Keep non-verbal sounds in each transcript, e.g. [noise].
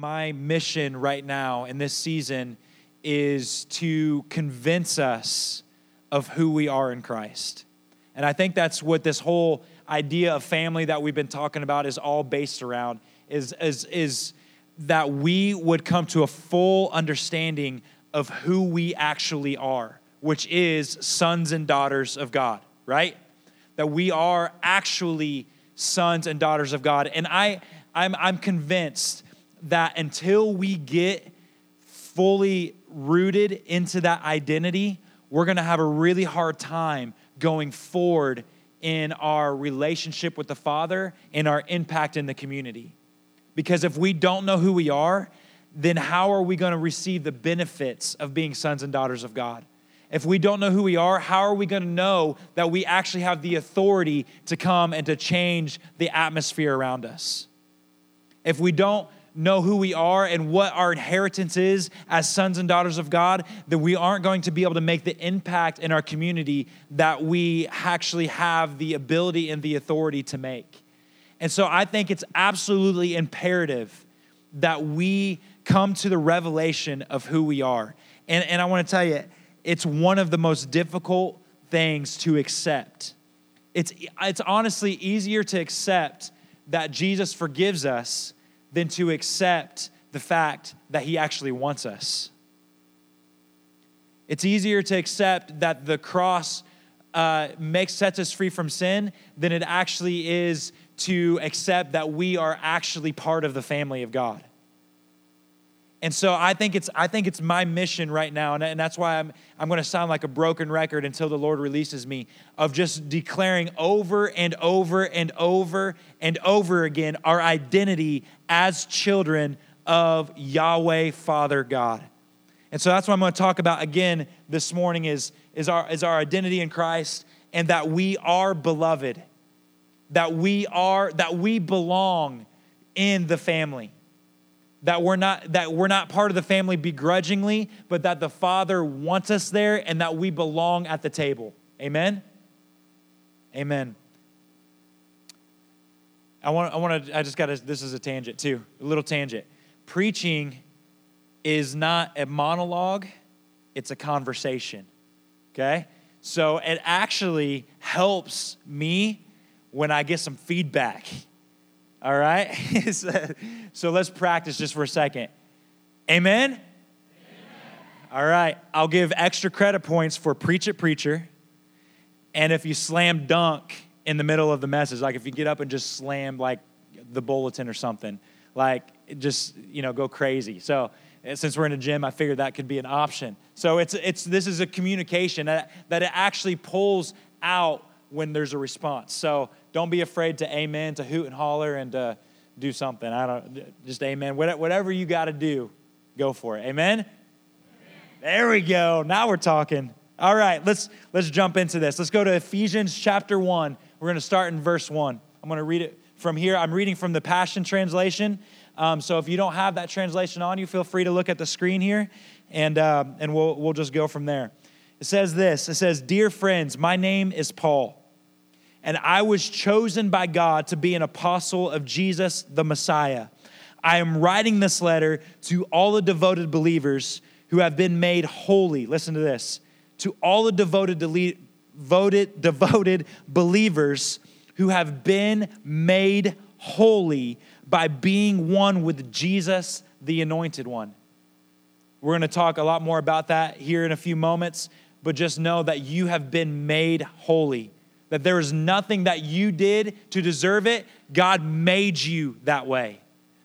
my mission right now in this season is to convince us of who we are in Christ. And I think that's what this whole idea of family that we've been talking about is all based around is, is, is that we would come to a full understanding of who we actually are, which is sons and daughters of God, right? That we are actually sons and daughters of God. And I, I'm, I'm convinced that until we get fully rooted into that identity, we're gonna have a really hard time going forward in our relationship with the Father and our impact in the community. Because if we don't know who we are, then how are we going to receive the benefits of being sons and daughters of God? If we don't know who we are, how are we going to know that we actually have the authority to come and to change the atmosphere around us? If we don't know who we are and what our inheritance is as sons and daughters of God, then we aren't going to be able to make the impact in our community that we actually have the ability and the authority to make. And so I think it's absolutely imperative that we come to the revelation of who we are. And, and I want to tell you, it's one of the most difficult things to accept. It's, it's honestly easier to accept that Jesus forgives us than to accept the fact that he actually wants us. It's easier to accept that the cross uh, makes sets us free from sin than it actually is to accept that we are actually part of the family of God. And so I think it's I think it's my mission right now, and, and that's why I'm I'm going to sound like a broken record until the Lord releases me of just declaring over and over and over and over again our identity as children of Yahweh Father God. And so that's what I'm going to talk about again this morning is, is, our, is our identity in Christ and that we are beloved, that we are, that we belong in the family that we're not that we're not part of the family begrudgingly but that the father wants us there and that we belong at the table. Amen? Amen. I want i want to i just got this is a tangent too a little tangent. Preaching is not a monologue it's a conversation okay? So it actually helps me when i get some feedback all right? [laughs] so let's practice just for a second. Amen? Amen? All right. I'll give extra credit points for Preach It Preacher. And if you slam dunk in the middle of the message, like if you get up and just slam like the bulletin or something, like just, you know, go crazy. So eh, since we're in a gym, I figured that could be an option. So it's, it's, this is a communication that, that it actually pulls out when there's a response. So don't be afraid to amen, to hoot and holler, and to do something. I don't just amen. Whatever you got to do, go for it. Amen? amen. There we go. Now we're talking. All right, let's let's jump into this. Let's go to Ephesians chapter 1. We're going to start in verse 1. I'm going to read it from here. I'm reading from the Passion Translation. Um, so if you don't have that translation on you, feel free to look at the screen here, and, uh, and we'll, we'll just go from there. It says this It says, Dear friends, my name is Paul and I was chosen by God to be an apostle of Jesus the Messiah. I am writing this letter to all the devoted believers who have been made holy. Listen to this. To all the devoted, devoted, devoted believers who have been made holy by being one with Jesus, the anointed one. We're going to talk a lot more about that here in a few moments, but just know that you have been made holy that there is nothing that you did to deserve it. God made you that way.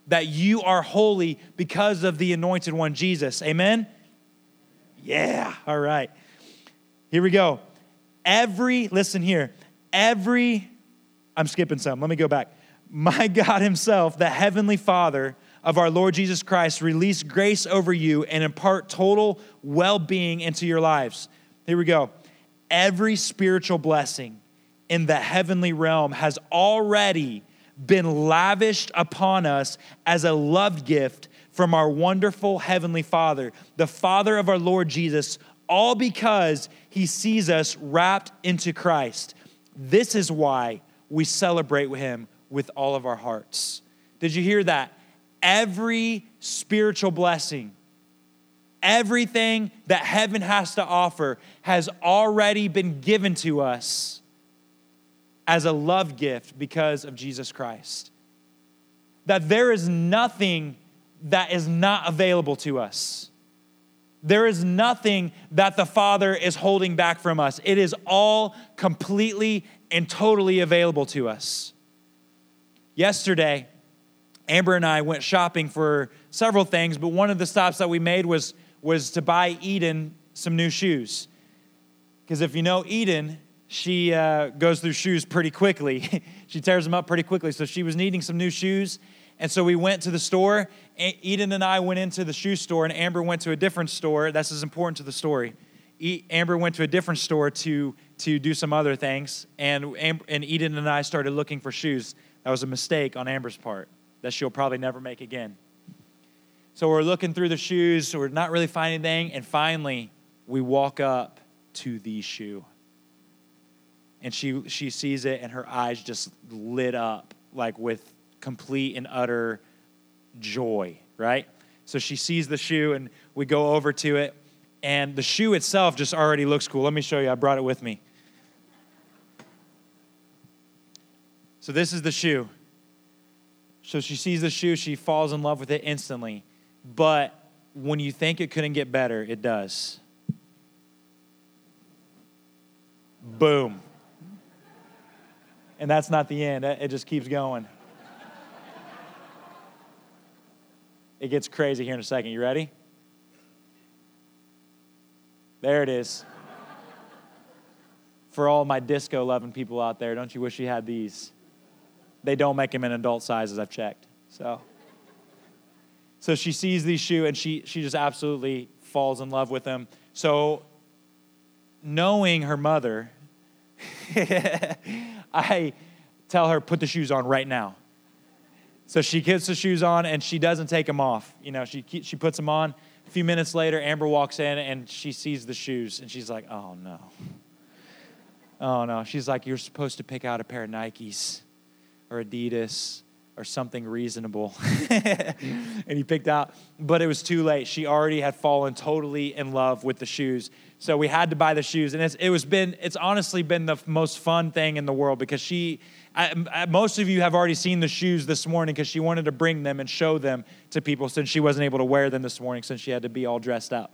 That you are holy because of the anointed one, Jesus. Amen? Yeah, all right. Here we go. Every, listen here, every, I'm skipping some. Let me go back. My [laughs] God Himself, the Heavenly Father of our Lord Jesus Christ, release grace over you and impart total well being into your lives. Here we go. Every spiritual blessing in the heavenly realm has already been lavished upon us as a loved gift from our wonderful heavenly Father, the Father of our Lord Jesus, all because he sees us wrapped into Christ. This is why we celebrate him with all of our hearts. Did you hear that? every spiritual blessing, everything that heaven has to offer has already been given to us as a love gift because of Jesus Christ. That there is nothing that is not available to us. There is nothing that the Father is holding back from us. It is all completely and totally available to us. Yesterday, Amber and I went shopping for several things, but one of the stops that we made was, was to buy Eden some new shoes. Because if you know Eden, she uh, goes through shoes pretty quickly. [laughs] she tears them up pretty quickly. So she was needing some new shoes. And so we went to the store. Eden and I went into the shoe store, and Amber went to a different store. This is important to the story. Amber went to a different store to, to do some other things, and, and Eden and I started looking for shoes. That was a mistake on Amber's part that she'll probably never make again. So we're looking through the shoes, so we're not really finding anything, and finally we walk up to the shoe. And she, she sees it, and her eyes just lit up like with complete and utter joy, right? So she sees the shoe, and we go over to it, and the shoe itself just already looks cool. Let me show you, I brought it with me. So this is the shoe. So she sees the shoe, she falls in love with it instantly. But when you think it couldn't get better, it does. Boom. And that's not the end, it just keeps going. It gets crazy here in a second. You ready? There it is for all my disco loving people out there, don't you wish you had these? They don't make them in adult sizes, I've checked. So, so she sees these shoes and she, she just absolutely falls in love with them. So, knowing her mother, [laughs] I tell her, put the shoes on right now. So she gets the shoes on and she doesn't take them off. You know, she, she puts them on. A few minutes later, Amber walks in and she sees the shoes and she's like, oh no. Oh no. She's like, you're supposed to pick out a pair of Nikes or Adidas or something reasonable. [laughs] and he picked out, but it was too late. She already had fallen totally in love with the shoes. So we had to buy the shoes. And it's, it was been, it's honestly been the most fun thing in the world because she, I, I, most of you have already seen the shoes this morning because she wanted to bring them and show them to people since she wasn't able to wear them this morning since she had to be all dressed up.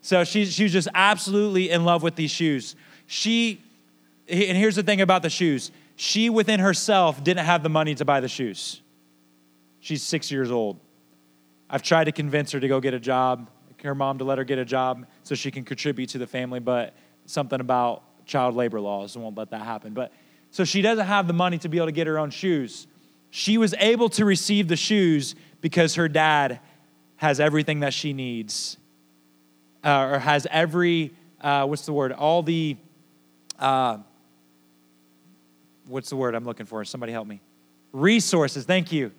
So she, she was just absolutely in love with these shoes. She, and here's the thing about the shoes she within herself didn't have the money to buy the shoes. She's six years old. I've tried to convince her to go get a job, her mom to let her get a job so she can contribute to the family, but something about child labor laws won't let that happen. But so she doesn't have the money to be able to get her own shoes. She was able to receive the shoes because her dad has everything that she needs, uh, or has every, uh, what's the word? All the, uh, what's the word I'm looking for? Somebody help me. Resources. Thank you.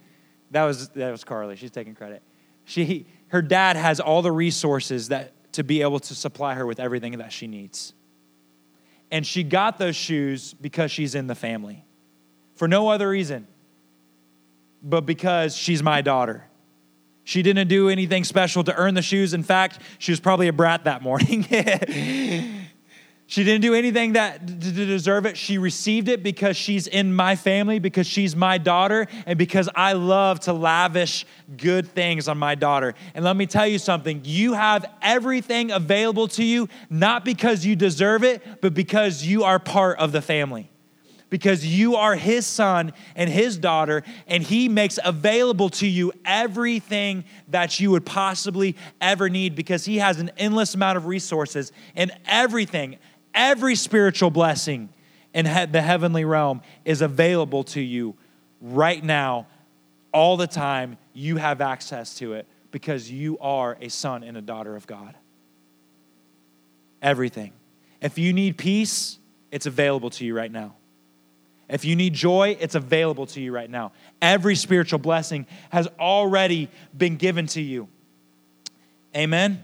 That was that was Carly. She's taking credit. She her dad has all the resources that to be able to supply her with everything that she needs. And she got those shoes because she's in the family. For no other reason, but because she's my daughter. She didn't do anything special to earn the shoes. In fact, she was probably a brat that morning. [laughs] She didn't do anything that to deserve it. She received it because she's in my family, because she's my daughter, and because I love to lavish good things on my daughter. And let me tell you something you have everything available to you, not because you deserve it, but because you are part of the family. Because you are his son and his daughter, and he makes available to you everything that you would possibly ever need because he has an endless amount of resources and everything every spiritual blessing in the heavenly realm is available to you right now, all the time. You have access to it because you are a son and a daughter of God. Everything. If you need peace, it's available to you right now. If you need joy, it's available to you right now. Every spiritual blessing has already been given to you. Amen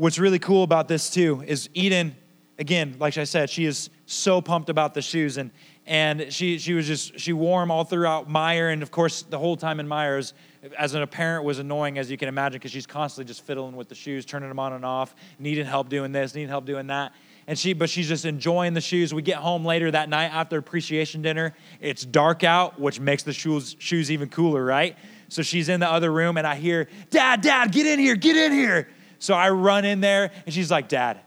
what's really cool about this too is Eden, again, like I said, she is so pumped about the shoes. And, and she she was just she wore them all throughout Meijer, and of course the whole time in Meijer, as an parent, was annoying as you can imagine because she's constantly just fiddling with the shoes, turning them on and off, needing help doing this, needing help doing that. And she, but she's just enjoying the shoes. We get home later that night after appreciation dinner. It's dark out, which makes the shoes shoes even cooler, right? So she's in the other room, and I hear, "Dad, Dad, get in here, get in here!" So I run in there, and she's like, "Dad,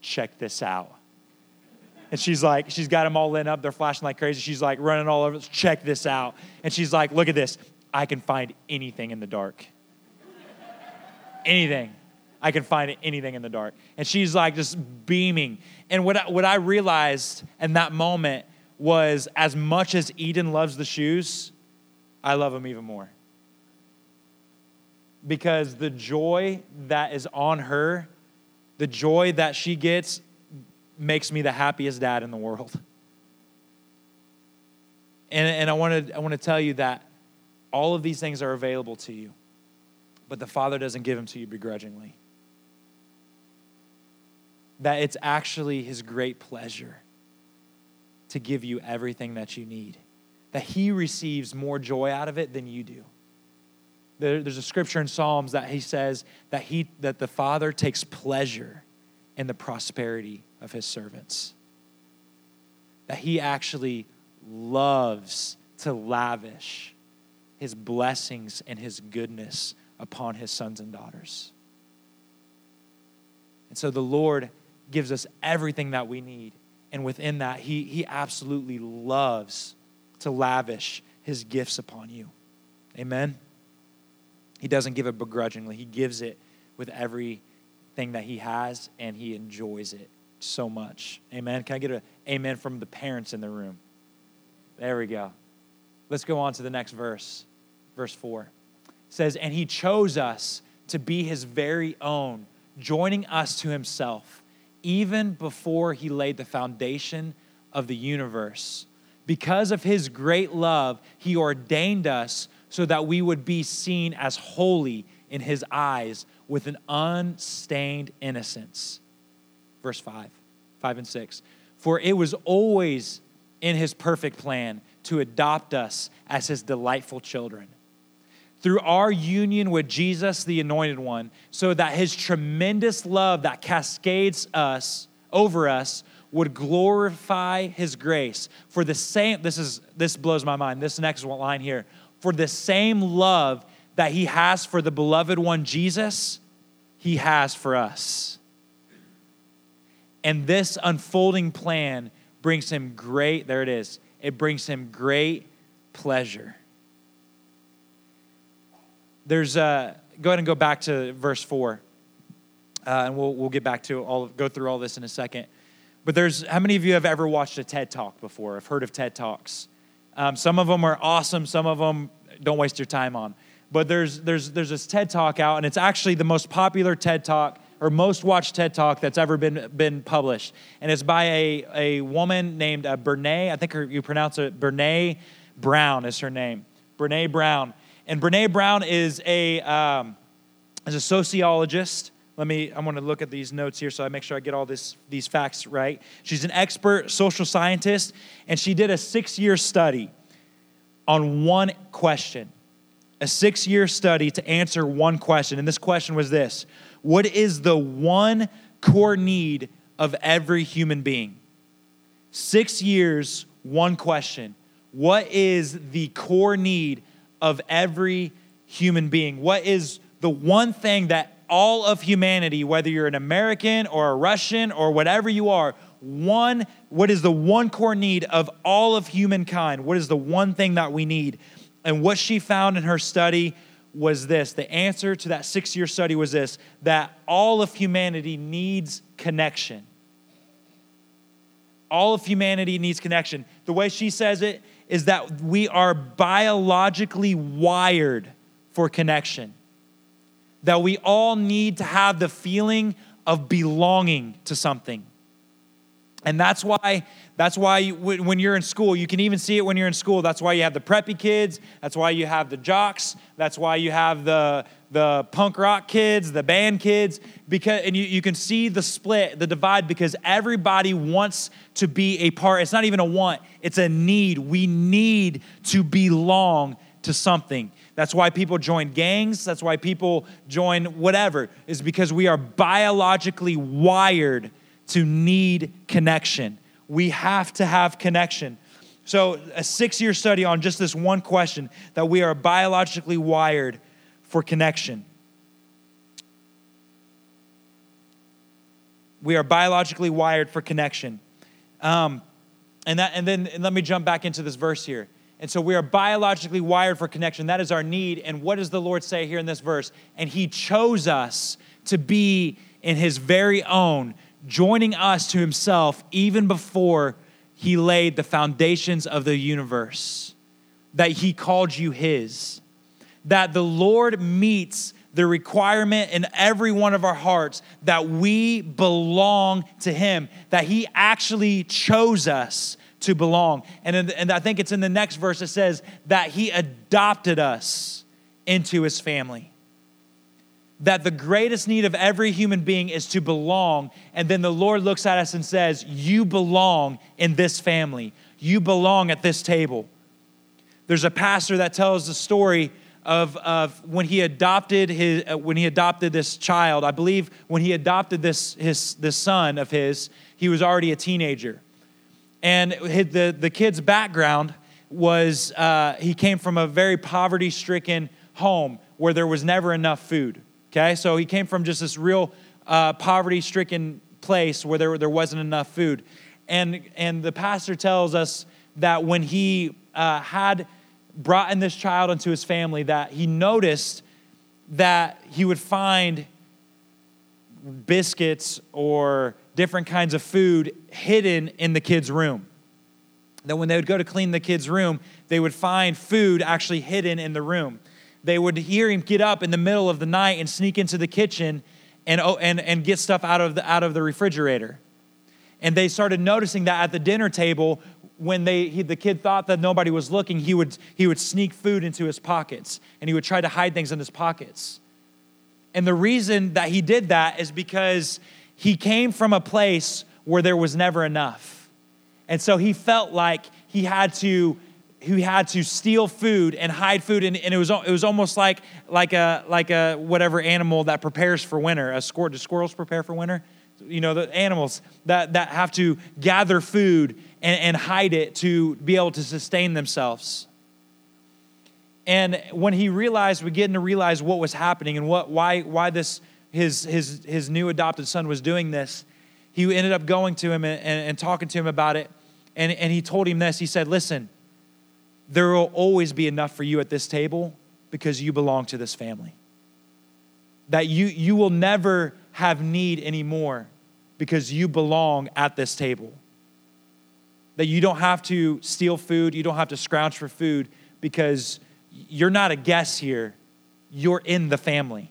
check this out." And she's like, she's got them all lit up. They're flashing like crazy. She's like running all over. Check this out. And she's like, look at this. I can find anything in the dark. anything. I can find anything in the dark. And she's like just beaming. And what I, what I realized in that moment was as much as Eden loves the shoes, I love them even more. Because the joy that is on her, the joy that she gets, makes me the happiest dad in the world. And, and I, want to, I want to tell you that all of these things are available to you, but the Father doesn't give them to you begrudgingly. That it's actually His great pleasure to give you everything that you need, that He receives more joy out of it than you do. There's a scripture in Psalms that He says that, he, that the Father takes pleasure in the prosperity of his servants. That he actually loves to lavish his blessings and his goodness upon his sons and daughters. And so the Lord gives us everything that we need. And within that, he, he absolutely loves to lavish his gifts upon you. Amen? He doesn't give it begrudgingly, he gives it with everything that he has, and he enjoys it so much. Amen. Can I get an amen from the parents in the room? There we go. Let's go on to the next verse. Verse 4 it says, And he chose us to be his very own, joining us to himself, even before he laid the foundation of the universe. Because of his great love, he ordained us so that we would be seen as holy in his eyes with an unstained innocence verse 5, 5 and 6. For it was always in his perfect plan to adopt us as his delightful children through our union with Jesus, the anointed one, so that his tremendous love that cascades us over us would glorify his grace. For the same, this is this blows my mind. This next line here. For the same love that he has for the beloved one, Jesus, he has for us. And this unfolding plan brings him great, there it is, it brings him great pleasure. There's, uh, go ahead and go back to verse 4, uh, and we'll, we'll get back to all, go through all this in a second. But there's, how many of you have ever watched a TED Talk before? I've heard of TED Talks. Um, some of them are awesome, some of them don't waste your time on. But there's, there's, there's this TED Talk out, and it's actually the most popular TED Talk or most watched TED Talk that's ever been, been published. And it's by a, a woman named uh, Brene, I think her, you pronounce it, Brene Brown is her name. Brene Brown. And Brene Brown is a, um, is a sociologist. Let me, I want to look at these notes here so I make sure I get all this, these facts right. She's an expert social scientist, and she did a six year study on one question. A six year study to answer one question. And this question was this what is the one core need of every human being? Six years, one question. What is the core need of every human being? What is the one thing that all of humanity, whether you're an American or a Russian or whatever you are, one, what is the one core need of all of humankind? What is the one thing that we need? And what she found in her study was this the answer to that six year study was this that all of humanity needs connection. All of humanity needs connection. The way she says it is that we are biologically wired for connection. That we all need to have the feeling of belonging to something. And that's why that's why when you're in school, you can even see it when you're in school. That's why you have the preppy kids. That's why you have the jocks. That's why you have the the punk rock kids, the band kids, because and you, you can see the split, the divide, because everybody wants to be a part. It's not even a want, it's a need. We need to belong to something. That's why people join gangs. That's why people join whatever, is because we are biologically wired to need connection. We have to have connection. So, a six year study on just this one question that we are biologically wired for connection. We are biologically wired for connection. Um, and, that, and then and let me jump back into this verse here. And so we are biologically wired for connection. That is our need. And what does the Lord say here in this verse? And He chose us to be in His very own joining us to himself even before he laid the foundations of the universe, that he called you his, that the Lord meets the requirement in every one of our hearts that we belong to him, that he actually chose us to belong. And, and I think it's in the next verse it says that he adopted us into his family that the greatest need of every human being is to belong. And then the Lord looks at us and says, You belong in this family, you belong at this table. There's a pastor that tells the story of, of when he adopted his uh, when he adopted this child i believe when he adopted this his this son of his he was already a teenager and the, the kid's background was uh, he came from a very poverty stricken home where there was never enough food Okay, so he came from just this real uh, poverty stricken place where there, there wasn't enough food. And, and the pastor tells us that when he uh, had brought in this child into his family, that he noticed that he would find biscuits or different kinds of food hidden in the kid's room. That when they would go to clean the kid's room, they would find food actually hidden in the room they would hear him get up in the middle of the night and sneak into the kitchen and, and, and get stuff out of, the, out of the refrigerator. And they started noticing that at the dinner table, when they, he, the kid thought that nobody was looking, he would, he would sneak food into his pockets and he would try to hide things in his pockets. And the reason that he did that is because he came from a place where there was never enough. And so he felt like he had to he had to steal food and hide food. And, and, it was it was almost like like a like a whatever animal that prepares for winter. A squirrel do squirrels prepare for winter? You know the animals that that have to gather food and, and hide it to be able to sustain themselves. And when he realized we getting to realize what was happening and what why why this his his his new adopted son was doing this he ended up going to him and, and, and talking to him about it and, and he told him this he said listen there will always be enough for you at this table because you belong to this family. That you, you will never have need anymore because you belong at this table. That you don't have to steal food, you don't have to scrounge for food because you're not a guest here, you're in the family.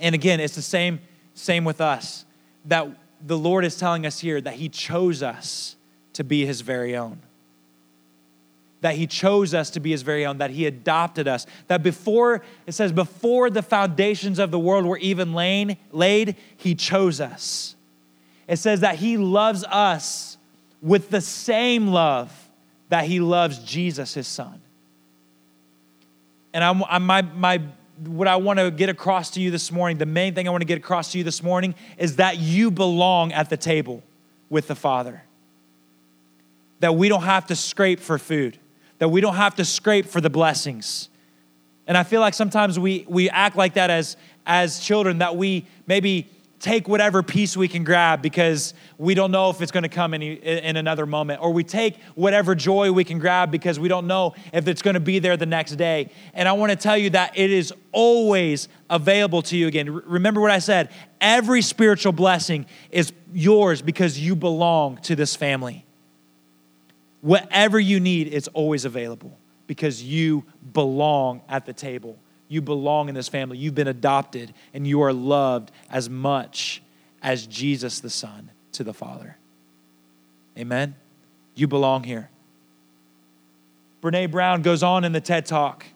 And again, it's the same, same with us. That the Lord is telling us here that He chose us to be His very own that he chose us to be his very own, that he adopted us, that before, it says, before the foundations of the world were even laid, laid he chose us. It says that he loves us with the same love that he loves Jesus, his son. And I'm, I'm my, my, what I want to get across to you this morning, the main thing I want to get across to you this morning is that you belong at the table with the Father. That we don't have to scrape for food that we don't have to scrape for the blessings. And I feel like sometimes we, we act like that as, as children, that we maybe take whatever piece we can grab because we don't know if it's going to come in, in another moment. Or we take whatever joy we can grab because we don't know if it's going to be there the next day. And I want to tell you that it is always available to you again. Remember what I said every spiritual blessing is yours because you belong to this family. Whatever you need is always available because you belong at the table. You belong in this family. You've been adopted and you are loved as much as Jesus the Son to the Father. Amen? You belong here. Brene Brown goes on in the TED Talk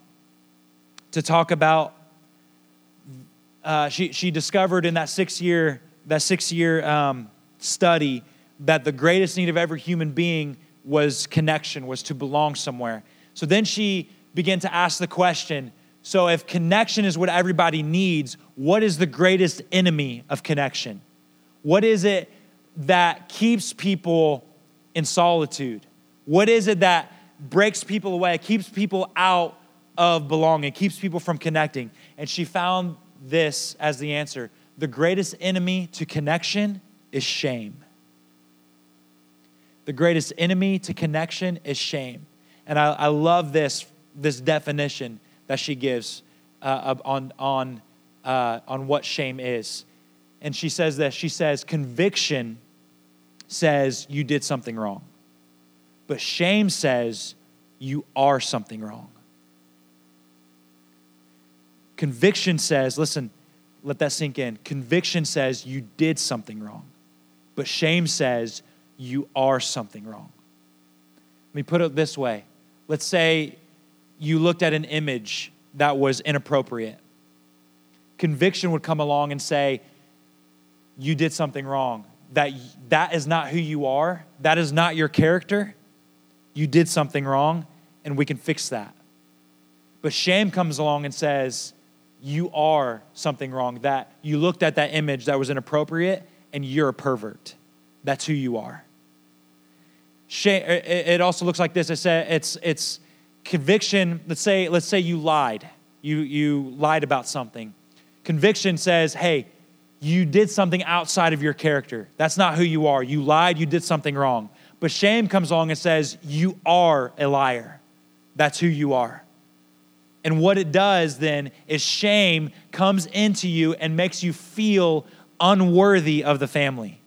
to talk about. Uh, she, she discovered in that six year that six year um, study that the greatest need of every human being was connection, was to belong somewhere. So then she began to ask the question so if connection is what everybody needs, what is the greatest enemy of connection? What is it that keeps people in solitude? What is it that breaks people away, keeps people out of belonging, keeps people from connecting? And she found this as the answer the greatest enemy to connection is shame. The greatest enemy to connection is shame. And I, I love this, this definition that she gives uh, on, on, uh, on what shame is. And she says this she says, conviction says you did something wrong, but shame says you are something wrong. Conviction says, listen, let that sink in. Conviction says you did something wrong, but shame says you are something wrong. Let me put it this way. Let's say you looked at an image that was inappropriate. Conviction would come along and say, You did something wrong. That, that is not who you are. That is not your character. You did something wrong, and we can fix that. But shame comes along and says, You are something wrong. That you looked at that image that was inappropriate, and you're a pervert. That's who you are. Shame, it also looks like this. It's, it's, conviction let's say let's say you lied. You you lied about something. Conviction says hey you did something outside of your character. That's not who you are. You lied you did something wrong. But shame comes along and says you are a liar. That's who you are. And what it does then is shame comes into you and makes you feel unworthy of the family.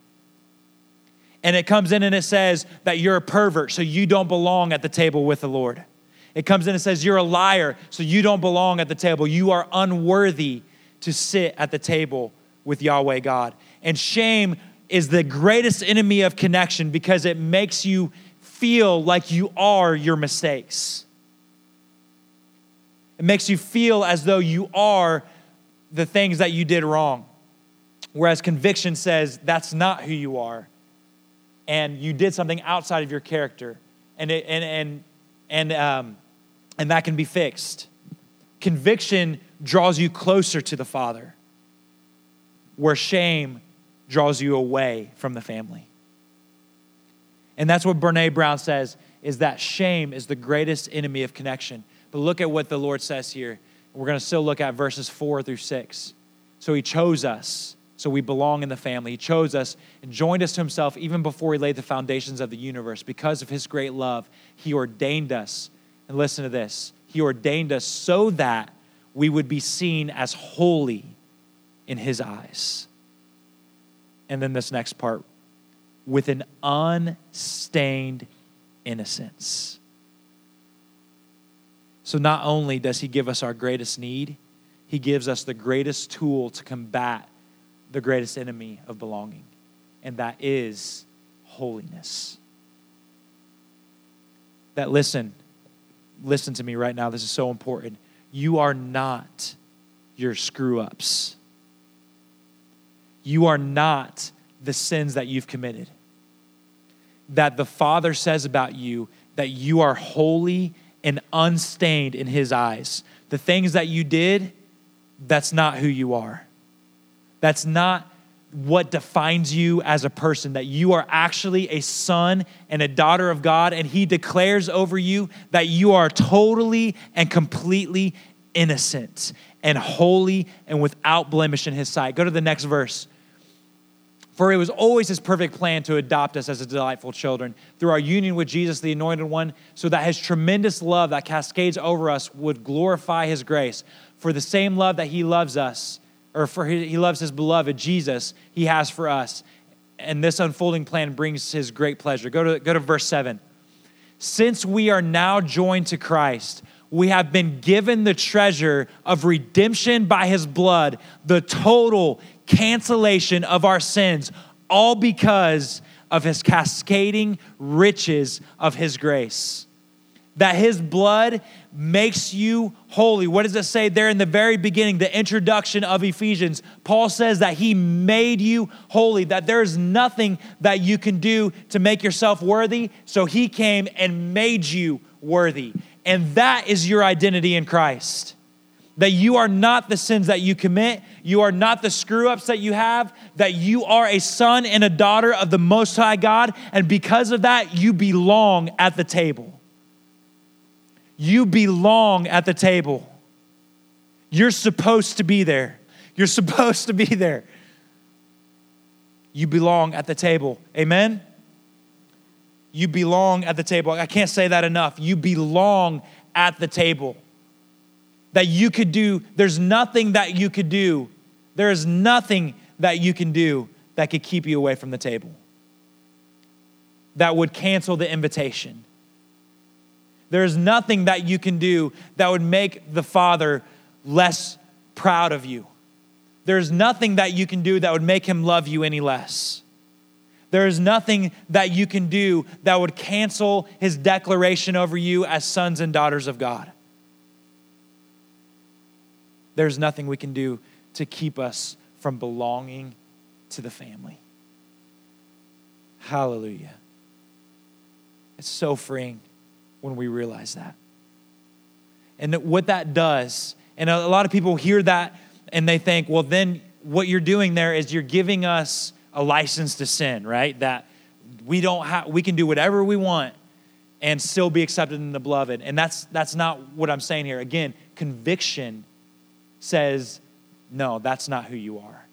And it comes in and it says that you're a pervert so you don't belong at the table with the lord it comes in and says, You're a liar, so you don't belong at the table. You are unworthy to sit at the table with Yahweh God. And shame is the greatest enemy of connection because it makes you feel like you are your mistakes. It makes you feel as though you are the things that you did wrong. Whereas conviction says that's not who you are. And you did something outside of your character. And, it, and, and, and um, and that can be fixed. Conviction draws you closer to the Father, where shame draws you away from the family. And that's what Brene Brown says is that shame is the greatest enemy of connection. But look at what the Lord says here. We're going to still look at verses 4 through 6. So he chose us, so we belong in the family. He chose us and joined us to himself even before he laid the foundations of the universe. Because of his great love, he ordained us and listen to this He ordained us so that we would be seen as holy in His eyes. And then this next part with an unstained innocence. So, not only does He give us our greatest need, He gives us the greatest tool to combat the greatest enemy of belonging, and that is holiness. That, listen, listen to me right now. This is so important. You are not your screw ups. You are not the sins that you've committed. That the Father says about you that you are holy and unstained in His eyes. The things that you did, that's not who you are. That's not what defines you as a person, that you are actually a son and a daughter of God, and He declares over you that you are totally and completely innocent and holy and without blemish in His sight. Go to the next verse. For it was always His perfect plan to adopt us as his delightful children through our union with Jesus, the Anointed One, so that His tremendous love that cascades over us would glorify His grace. For the same love that He loves us, or for he loves his beloved Jesus, he has for us. And this unfolding plan brings his great pleasure. Go to, go to verse 7. Since we are now joined to Christ, we have been given the treasure of redemption by his blood, the total cancellation of our sins, all because of his cascading riches of his grace. That his blood makes you holy. What does it say there in the very beginning, the introduction of Ephesians? Paul says that he made you holy, that there is nothing that you can do to make yourself worthy. So he came and made you worthy. And that is your identity in Christ that you are not the sins that you commit, you are not the screw ups that you have, that you are a son and a daughter of the Most High God, and because of that, you belong at the table. You belong at the table. You're supposed to be there. You're [laughs] supposed to be there. You belong at the table. Amen? You belong at the table. I can't say that enough. You belong at the table that you could do. There's nothing that you could do. There is nothing that you can do that could keep you away from the table, that would cancel the invitation. There's nothing that you can do that would make the Father less proud of you. There's nothing that you can do that would make him love you any less. There is nothing that you can do that would cancel his declaration over you as sons and daughters of God there's nothing we can do to keep us from belonging to the family. Hallelujah. It's so freeing when we realize that. And what that does, and a lot of people hear that and they think, well, then what you're doing there is you're giving us a license to sin, right? That we don't have, we can do whatever we want and still be accepted in the beloved. And that's that's not what I'm saying here. Again, conviction says, no, that's not who you are.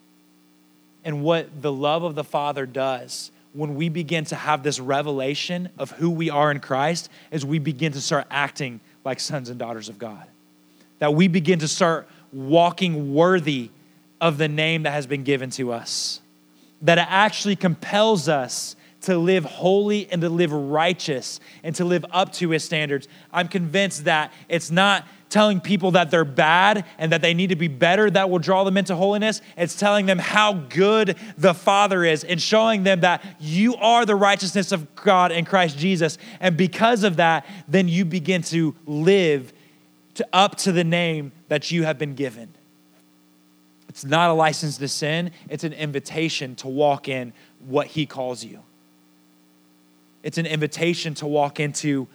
And what the love of the Father does when we begin to have this revelation of who we are in Christ is we begin to start acting like sons and daughters of God. That we begin to start walking worthy of the name that has been given to us. That it actually compels us to live holy and to live righteous and to live up to his standards. I'm convinced that it's not telling people that they're bad and that they need to be better that will draw them into holiness. It's telling them how good the Father is and showing them that you are the righteousness of God in Christ Jesus. And because of that, then you begin to live to, up to the name that you have been given. It's not a license to sin, it's an invitation to walk in what He calls you. It's an invitation to walk into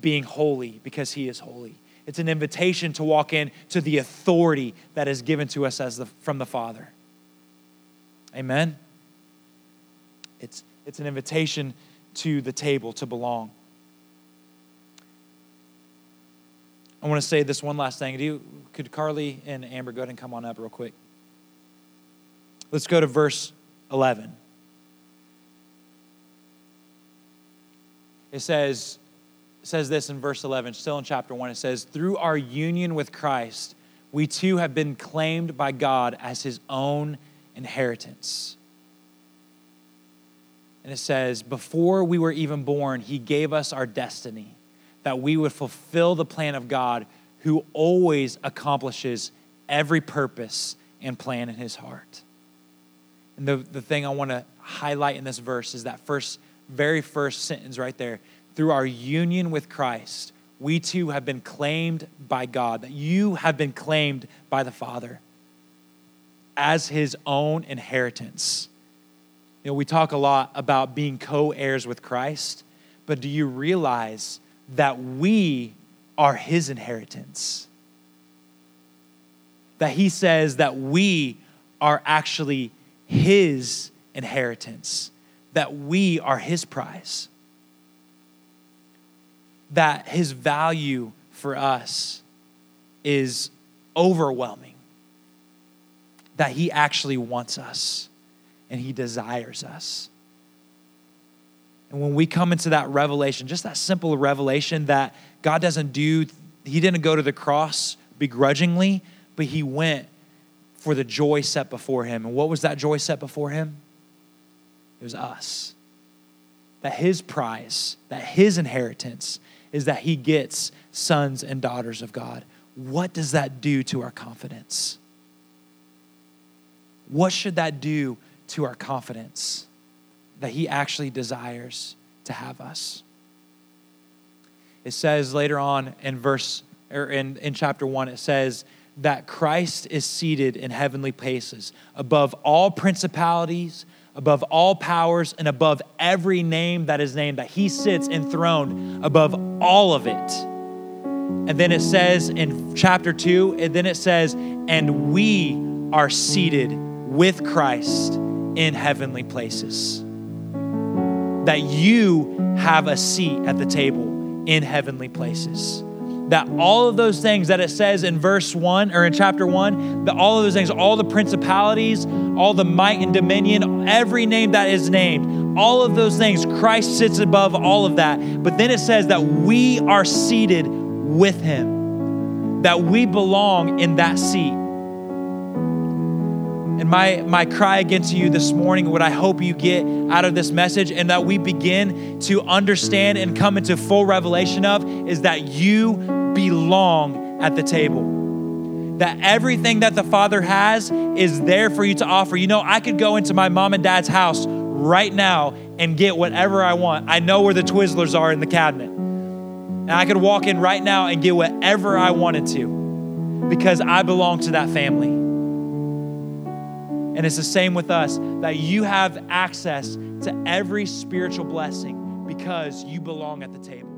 being holy because He is holy. It's an invitation to walk in to the authority that is given to us as the, from the Father. Amen. It's, it's an invitation to the table to belong. I want to say this one last thing. Do you, could Carly and Amber go ahead and come on up real quick? Let's go to verse 11. It says, says this in verse 11, still in chapter 1. It says, Through our union with Christ, we too have been claimed by God as his own inheritance. And it says, Before we were even born, he gave us our destiny, that we would fulfill the plan of God who always accomplishes every purpose and plan in his heart. And the, the thing I want to highlight in this verse is that first, very first sentence right there through our union with Christ, we too have been claimed by God, that you have been claimed by the Father as his own inheritance. You know, we talk a lot about being co heirs with Christ, but do you realize that we are his inheritance? That he says that we are actually his inheritance, that we are his prize that his value for us is overwhelming, that he actually wants us and he desires us. And when we come into that revelation, just that simple revelation that God doesn't do, he didn't go to the cross begrudgingly, but he went for the joy set before him. And what was that joy set before him? It was us. That his prize, that his inheritance is that he gets sons and daughters of God. What does that do to our confidence? What should that do to our confidence? that He actually desires to have us. It says later on in verse or in, in chapter one, it says that Christ is seated in heavenly places above all principalities, above all powers, and above every name that is named, that he sits enthroned above all of it. And then it says in chapter two, and then it says, and we are seated with Christ in heavenly places. That you have a seat at the table in heavenly places that all of those things that it says in verse 1 or in chapter 1, that all of those things, all the principalities, all the might and dominion, every name that is named, all of those things, Christ sits above all of that. But then it says that we are seated with him, that we belong in that seat. And my, my cry against you this morning, what I hope you get out of this message, and that we begin to understand and come into full revelation of, is that you belong at the table. That everything that the Father has is there for you to offer. You know, I could go into my mom and dad's house right now and get whatever I want. I know where the Twizzlers are in the cabinet. And I could walk in right now and get whatever I wanted to because I belong to that family. And it's the same with us that you have access to every spiritual blessing because you belong at the table.